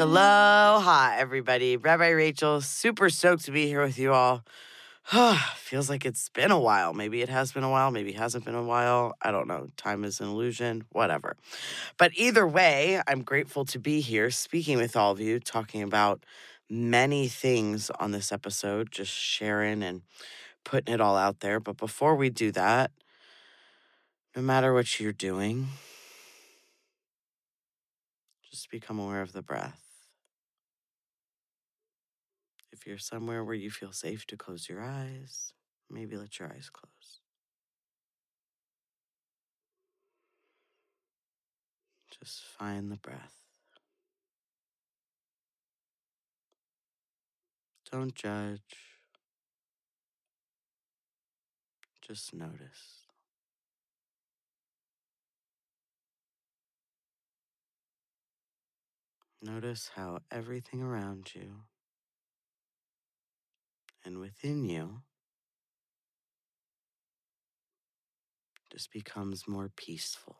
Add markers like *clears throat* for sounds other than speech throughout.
Aloha, everybody. Rabbi Rachel, super stoked to be here with you all. *sighs* Feels like it's been a while. Maybe it has been a while. Maybe hasn't been a while. I don't know. Time is an illusion, whatever. But either way, I'm grateful to be here speaking with all of you, talking about many things on this episode, just sharing and putting it all out there. But before we do that, no matter what you're doing, just become aware of the breath. If you're somewhere where you feel safe to close your eyes, maybe let your eyes close. Just find the breath. Don't judge. Just notice. Notice how everything around you and within you just becomes more peaceful.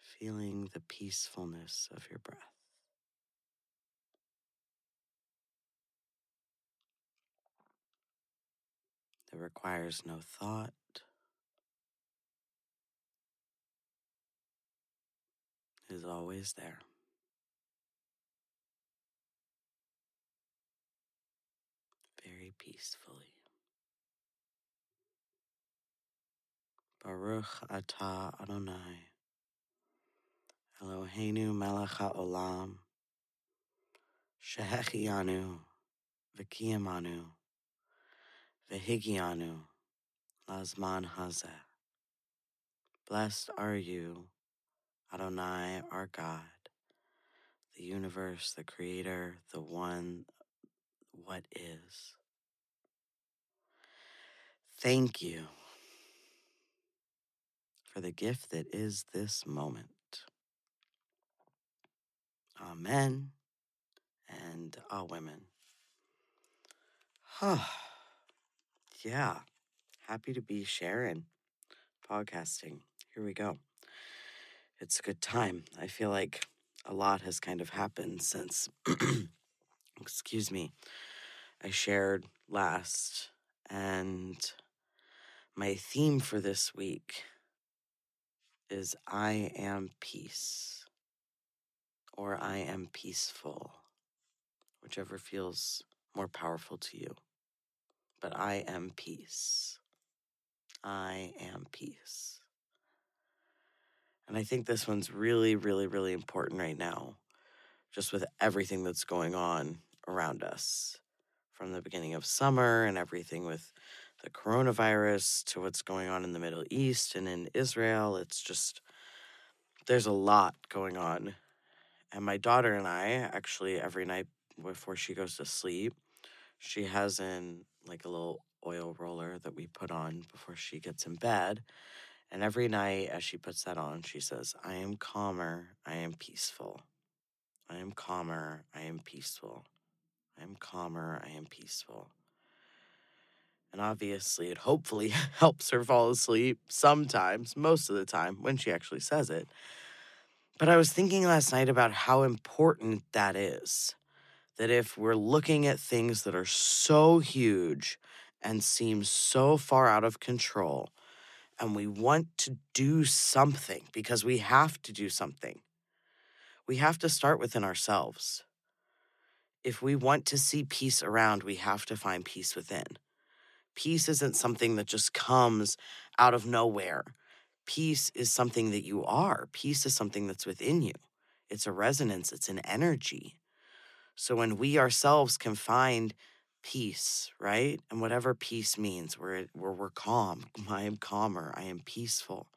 Feeling the peacefulness of your breath. That requires no thought, is always there. Baruch atah Adonai, Eloheinu melech haolam, shehechianu, v'kiyamanu, v'higianu, lazman hazeh. Blessed are you, Adonai, our God, the universe, the creator, the one, what is. Thank you for the gift that is this moment. Amen and a women. Huh. *sighs* yeah, happy to be sharing podcasting. Here we go. It's a good time. I feel like a lot has kind of happened since, *clears throat* excuse me, I shared last. And my theme for this week is I am peace or I am peaceful, whichever feels more powerful to you. But I am peace. I am peace. And I think this one's really, really, really important right now, just with everything that's going on around us from the beginning of summer and everything with the coronavirus to what's going on in the Middle East and in Israel. It's just, there's a lot going on. And my daughter and I actually, every night before she goes to sleep, she has in like a little oil roller that we put on before she gets in bed. And every night as she puts that on, she says, I am calmer, I am peaceful. I am calmer, I am peaceful. I am calmer, I am peaceful. And obviously, it hopefully *laughs* helps her fall asleep sometimes, most of the time, when she actually says it. But I was thinking last night about how important that is. That if we're looking at things that are so huge and seem so far out of control, and we want to do something because we have to do something, we have to start within ourselves. If we want to see peace around, we have to find peace within. Peace isn't something that just comes out of nowhere. Peace is something that you are. Peace is something that's within you. It's a resonance, it's an energy. So when we ourselves can find peace, right? And whatever peace means, where, we're calm, *laughs* I am calmer, I am peaceful.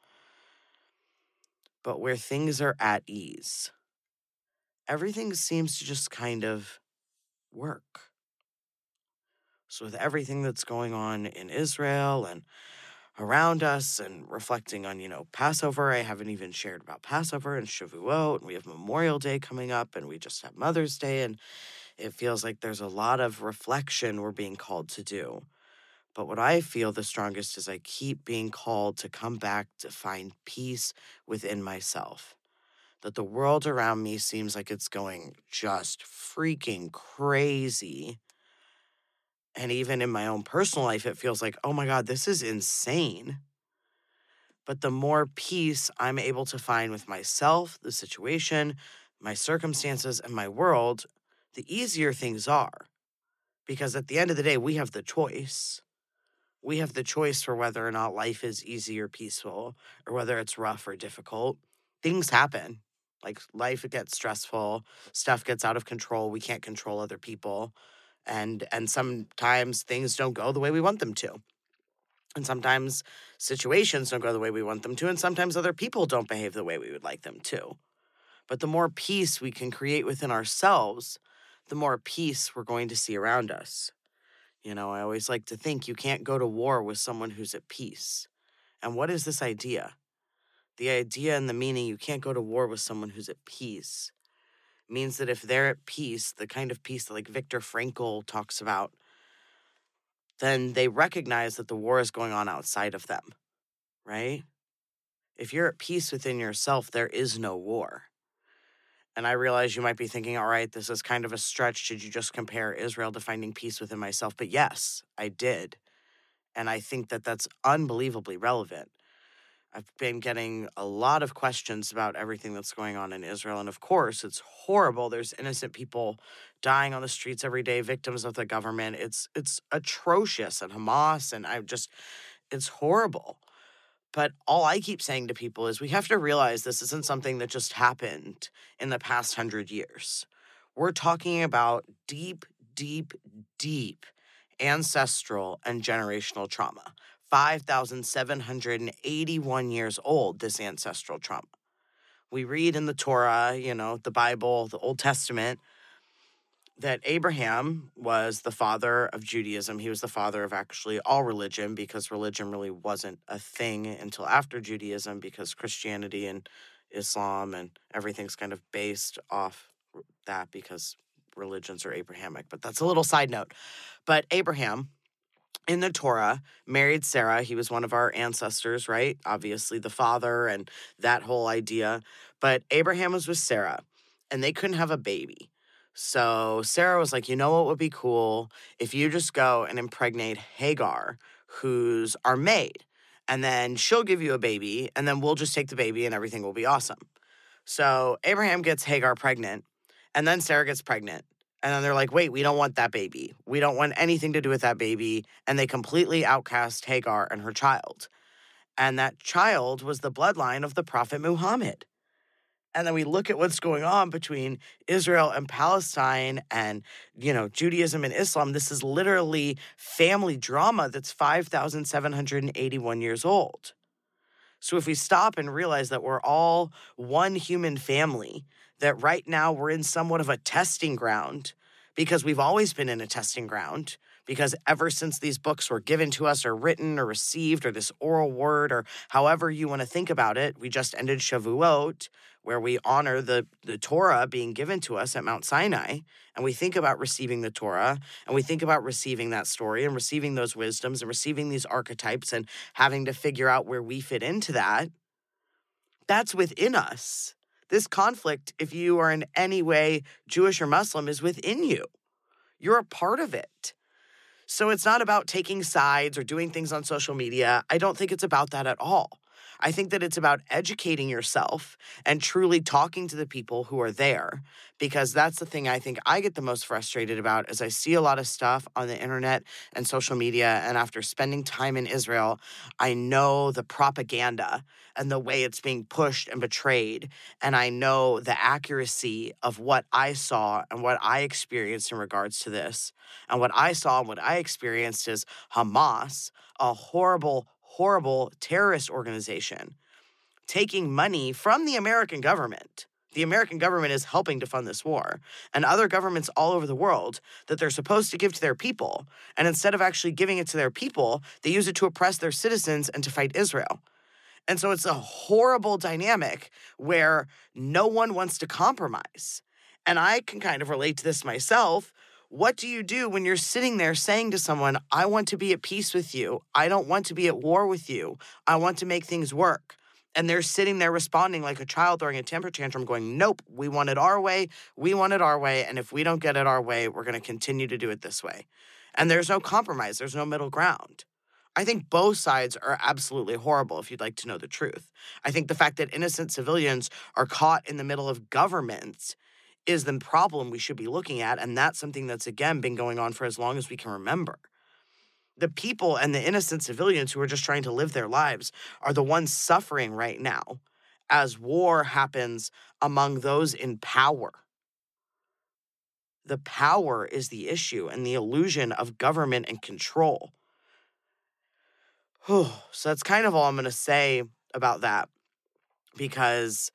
But where things are at ease, everything seems to just kind of work. So, with everything that's going on in Israel and around us and reflecting on, you know, Passover. I haven't even shared about Passover and Shavuot, and we have Memorial Day coming up, and we just have Mother's Day, and it feels like there's a lot of reflection we're being called to do. But what I feel the strongest is I keep being called to come back to find peace within myself. That the world around me seems like it's going just freaking crazy. And even in my own personal life, it feels like, oh my God, this is insane. But the more peace I'm able to find with myself, the situation, my circumstances, and my world, the easier things are. Because at the end of the day, we have the choice we have the choice for whether or not life is easy or peaceful or whether it's rough or difficult. Things happen. Like life gets stressful, stuff gets out of control, we can't control other people. And and sometimes things don't go the way we want them to. And sometimes situations don't go the way we want them to, and sometimes other people don't behave the way we would like them to. But the more peace we can create within ourselves, the more peace we're going to see around us. You know, I always like to think you can't go to war with someone who's at peace. And what is this idea? The idea and the meaning you can't go to war with someone who's at peace means that if they're at peace, the kind of peace that like Viktor Frankl talks about, then they recognize that the war is going on outside of them, right? If you're at peace within yourself, there is no war. And I realize you might be thinking, all right, this is kind of a stretch. Should you just compare Israel to finding peace within myself? But yes, I did. And I think that that's unbelievably relevant. I've been getting a lot of questions about everything that's going on in Israel. And of course, it's horrible. There's innocent people dying on the streets every day, victims of the government. It's it's atrocious and Hamas and I just it's horrible. But all I keep saying to people is we have to realize this isn't something that just happened in the past hundred years. We're talking about deep, deep, deep ancestral and generational trauma. 5,781 years old, this ancestral trauma. We read in the Torah, you know, the Bible, the Old Testament, that Abraham was the father of Judaism. He was the father of actually all religion because religion really wasn't a thing until after Judaism because Christianity and Islam and everything's kind of based off that because religions are Abrahamic. But that's a little side note. But Abraham in the Torah married Sarah. He was one of our ancestors, right? Obviously, the father and that whole idea. But Abraham was with Sarah and they couldn't have a baby. So Sarah was like, you know what would be cool if you just go and impregnate Hagar, who's our maid, and then she'll give you a baby, and then we'll just take the baby and everything will be awesome. So Abraham gets Hagar pregnant, and then Sarah gets pregnant. And then they're like, wait, we don't want that baby. We don't want anything to do with that baby. And they completely outcast Hagar and her child. And that child was the bloodline of the Prophet Muhammad and then we look at what's going on between Israel and Palestine and you know Judaism and Islam this is literally family drama that's 5781 years old so if we stop and realize that we're all one human family that right now we're in somewhat of a testing ground because we've always been in a testing ground because ever since these books were given to us or written or received or this oral word or however you want to think about it we just ended Shavuot where we honor the, the Torah being given to us at Mount Sinai, and we think about receiving the Torah, and we think about receiving that story and receiving those wisdoms and receiving these archetypes and having to figure out where we fit into that, that's within us. This conflict, if you are in any way Jewish or Muslim, is within you. You're a part of it. So it's not about taking sides or doing things on social media. I don't think it's about that at all. I think that it's about educating yourself and truly talking to the people who are there because that's the thing I think I get the most frustrated about as I see a lot of stuff on the internet and social media and after spending time in Israel, I know the propaganda and the way it's being pushed and betrayed and I know the accuracy of what I saw and what I experienced in regards to this. And what I saw and what I experienced is Hamas, a horrible horrible terrorist organization taking money from the American government. The American government is helping to fund this war, and other governments all over the world that they're supposed to give to their people. And instead of actually giving it to their people, they use it to oppress their citizens and to fight Israel. And so it's a horrible dynamic where no one wants to compromise. And I can kind of relate to this myself What do you do when you're sitting there saying to someone, I want to be at peace with you? I don't want to be at war with you. I want to make things work. And they're sitting there responding like a child throwing a temper tantrum, going, Nope, we want it our way. We want it our way. And if we don't get it our way, we're going to continue to do it this way. And there's no compromise, there's no middle ground. I think both sides are absolutely horrible if you'd like to know the truth. I think the fact that innocent civilians are caught in the middle of governments is the problem we should be looking at. And that's something that's, again, been going on for as long as we can remember. The people and the innocent civilians who are just trying to live their lives are the ones suffering right now as war happens among those in power. The power is the issue and the illusion of government and control. so that's kind of all I'm going to say about that because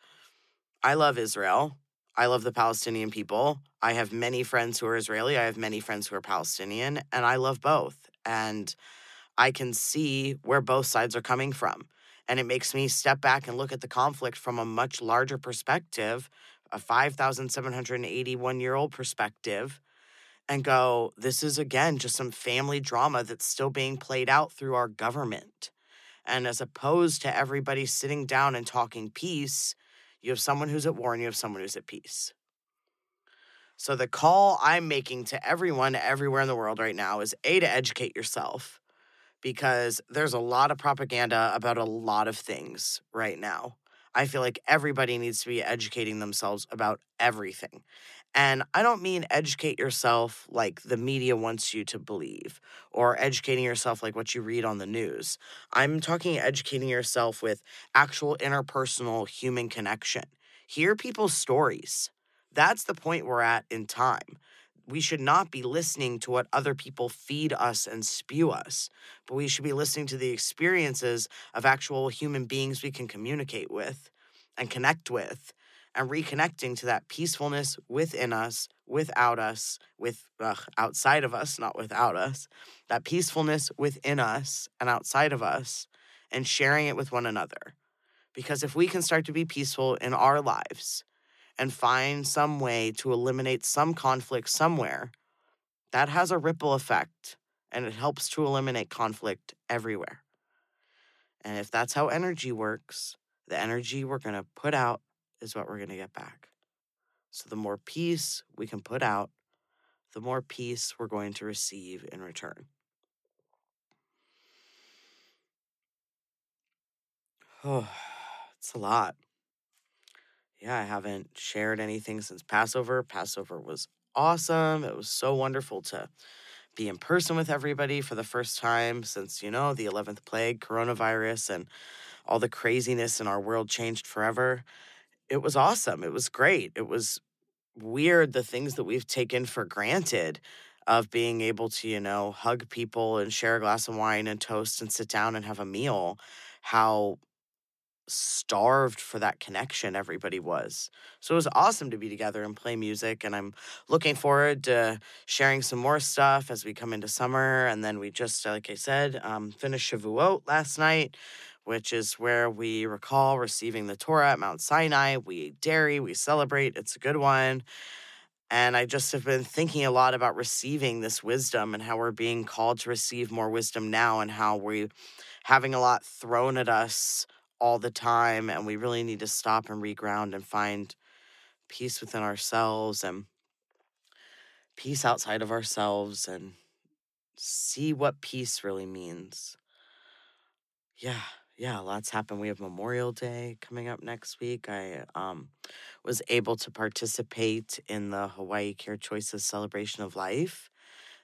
I love Israel. I love the Palestinian people. I have many friends who are Israeli. I have many friends who are Palestinian, and I love both. And I can see where both sides are coming from. And it makes me step back and look at the conflict from a much larger perspective, a 5,781 year old perspective, and go, this is again just some family drama that's still being played out through our government. And as opposed to everybody sitting down and talking peace, you have someone who's at war and you have someone who's at peace. So the call I'm making to everyone everywhere in the world right now is A, to educate yourself because there's a lot of propaganda about a lot of things right now. I feel like everybody needs to be educating themselves about everything. And I don't mean educate yourself like the media wants you to believe or educating yourself like what you read on the news. I'm talking educating yourself with actual interpersonal human connection. Hear people's stories. That's the point we're at in time. We should not be listening to what other people feed us and spew us, but we should be listening to the experiences of actual human beings we can communicate with and connect with and reconnecting to that peacefulness within us, without us, with ugh, outside of us, not without us, that peacefulness within us and outside of us, and sharing it with one another. Because if we can start to be peaceful in our lives and find some way to eliminate some conflict somewhere, that has a ripple effect and it helps to eliminate conflict everywhere. And if that's how energy works, the energy we're going to put out is what we're going to get back. So the more peace we can put out, the more peace we're going to receive in return. Oh, *sighs* it's a lot. Yeah, I haven't shared anything since Passover. Passover was awesome. It was so wonderful to be in person with everybody for the first time since, you know, the 11th plague, coronavirus, and all the craziness in our world changed forever it was awesome. It was great. It was weird the things that we've taken for granted of being able to, you know, hug people and share a glass of wine and toast and sit down and have a meal. How starved for that connection everybody was. So it was awesome to be together and play music. And I'm looking forward to sharing some more stuff as we come into summer. And then we just, like I said, um, finished Shavuot last night which is where we recall receiving the Torah at Mount Sinai. We eat dairy, we celebrate. It's a good one. And I just have been thinking a lot about receiving this wisdom and how we're being called to receive more wisdom now and how we're having a lot thrown at us all the time. And we really need to stop and reground and find peace within ourselves and peace outside of ourselves and see what peace really means. Yeah yeah, lots happened. We have Memorial Day coming up next week. I um, was able to participate in the Hawaii Care Choices celebration of life,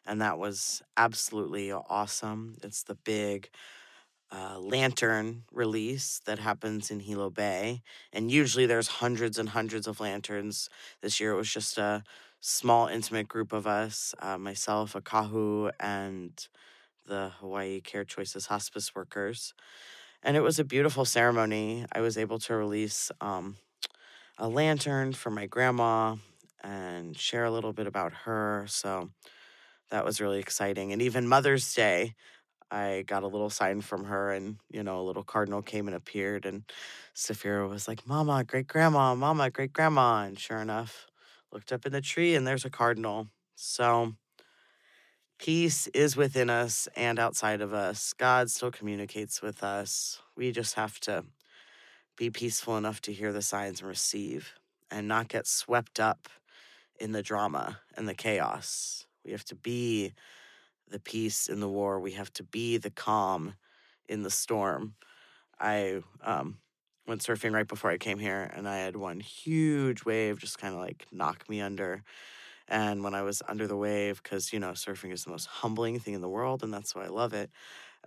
and that was absolutely awesome. It's the big uh, lantern release that happens in Hilo Bay, and usually there's hundreds and hundreds of lanterns. This year it was just a small, intimate group of us, uh, myself, a kahu, and the Hawaii Care Choices hospice workers and it was a beautiful ceremony. I was able to release um, a lantern for my grandma and share a little bit about her. So that was really exciting. And even Mother's Day, I got a little sign from her, and you know, a little cardinal came and appeared, and Safira was like, "Mama, great grandma, Mama, great grandma," and sure enough, looked up in the tree, and there's a cardinal. So peace is within us and outside of us. God still communicates with us. We just have to be peaceful enough to hear the signs and receive and not get swept up in the drama and the chaos. We have to be the peace in the war. We have to be the calm in the storm. I um, went surfing right before I came here, and I had one huge wave just kind of like knock me under. And when I was under the wave, because you know, surfing is the most humbling thing in the world, and that's why I love it.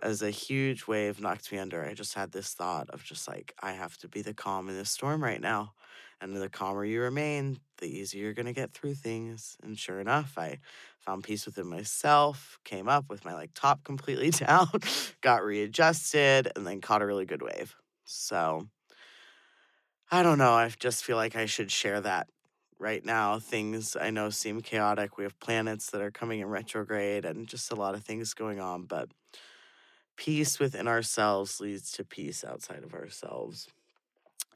As a huge wave knocked me under, I just had this thought of just like, I have to be the calm in this storm right now. And the calmer you remain, the easier you're going to get through things. And sure enough, I found peace within myself, came up with my like top completely *laughs* down, got readjusted, and then caught a really good wave. So I don't know. I just feel like I should share that right now. Things I know seem chaotic. We have planets that are coming in retrograde and just a lot of things going on, but peace within ourselves leads to peace outside of ourselves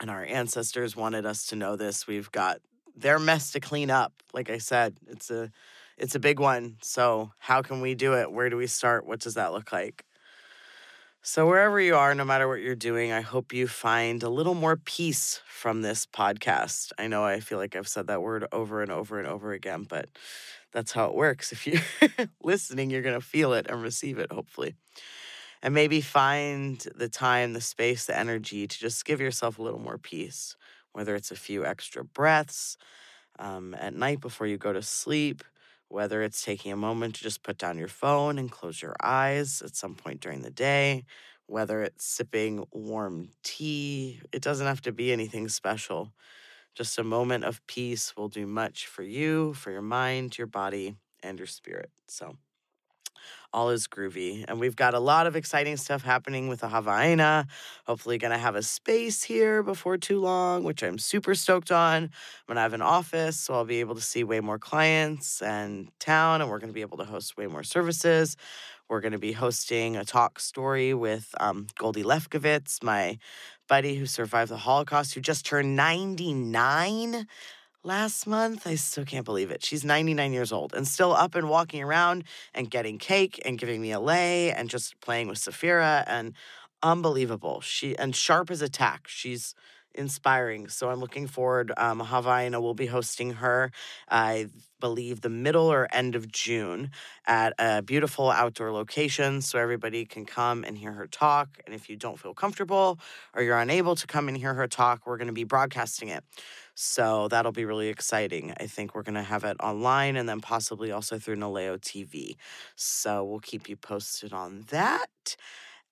and our ancestors wanted us to know this. We've got their mess to clean up. Like I said, it's a it's a big one. So, how can we do it? Where do we start? What does that look like? So, wherever you are, no matter what you're doing, I hope you find a little more peace from this podcast. I know I feel like I've said that word over and over and over again, but that's how it works. If you're *laughs* listening, you're going to feel it and receive it, hopefully and maybe find the time, the space, the energy to just give yourself a little more peace, whether it's a few extra breaths um, at night before you go to sleep, whether it's taking a moment to just put down your phone and close your eyes at some point during the day, whether it's sipping warm tea. It doesn't have to be anything special. Just a moment of peace will do much for you, for your mind, your body, and your spirit. So, all is groovy. And we've got a lot of exciting stuff happening with the Ahava Aina. Hopefully, to have a space here before too long, which I'm super stoked on. I'm to have an office, so I'll be able to see way more clients and town, and we're to be able to host way more services. We're to be hosting a talk story with um, Goldie Lefkowitz, my buddy who survived the Holocaust, who just turned 99 last month. I still can't believe it. She's 99 years old and still up and walking around and getting cake and giving me a lei and just playing with Safira and unbelievable. She and sharp as a tack. She's inspiring. So I'm looking forward. Um, Ahava Aina will be hosting her, I believe, the middle or end of June at a beautiful outdoor location so everybody can come and hear her talk. And if you don't feel comfortable or you're unable to come and hear her talk, we're going to be broadcasting it. So that'll be really exciting. I think we're going to have it online and then possibly also through Naleo TV. So we'll keep you posted on that.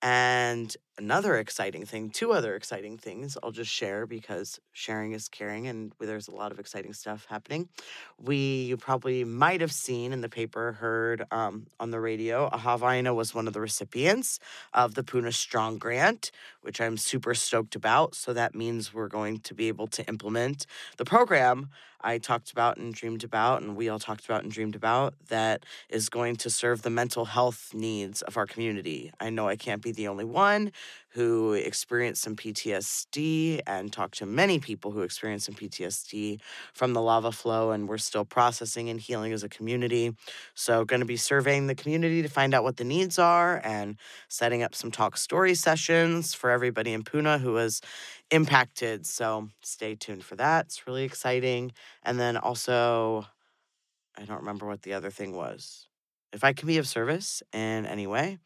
And another exciting thing, two other exciting things I'll just share because sharing is caring and there's a lot of exciting stuff happening. We, you probably might have seen in the paper, heard um, on the radio, Ahava Aina was one of the recipients of the Puna Strong Grant, which I'm super stoked about. So that means we're going to be able to implement the program I talked about and dreamed about, and we all talked about and dreamed about, that is going to serve the mental health needs of our community. I know I can't be the only one who experienced some PTSD and talked to many people who experienced some PTSD from the lava flow, and we're still processing and healing as a community. So, going to be surveying the community to find out what the needs are and setting up some talk story sessions for everybody in Puna who was impacted. So, stay tuned for that. It's really exciting. And then also, I don't remember what the other thing was. If I can be of service in any way,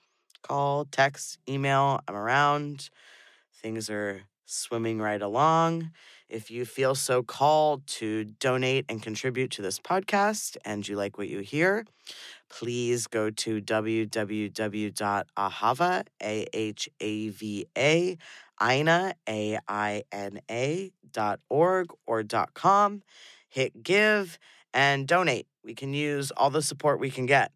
call, text, email. I'm around. Things are swimming right along. If you feel so called to donate and contribute to this podcast and you like what you hear, please go to www.ahava, A-H-A-V-A, Aina, A-I-N-A dot org or dot com. Hit give and donate. We can use all the support we can get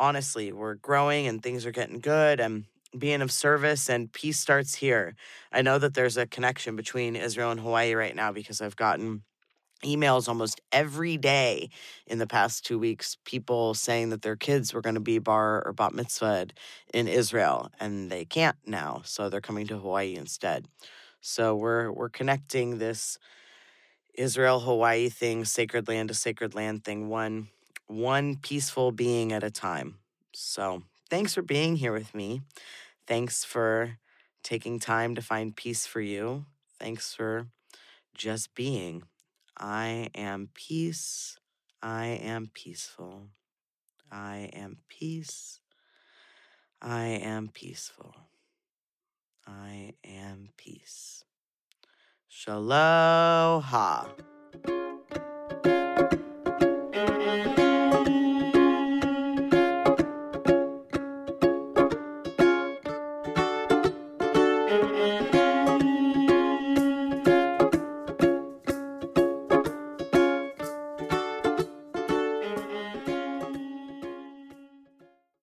honestly, we're growing and things are getting good and being of service and peace starts here. I know that there's a connection between Israel and Hawaii right now because I've gotten emails almost every day in the past two weeks people saying that their kids were going to be bar or bat mitzvah in israel and they can't now so they're coming to hawaii instead so we're we're connecting this israel hawaii thing sacred land to sacred land thing one one peaceful being at a time. So, thanks for being here with me. Thanks for taking time to find peace for you. Thanks for just being. I am peace. I am peaceful. I am peace. I am peaceful. I am peace. Shaloha.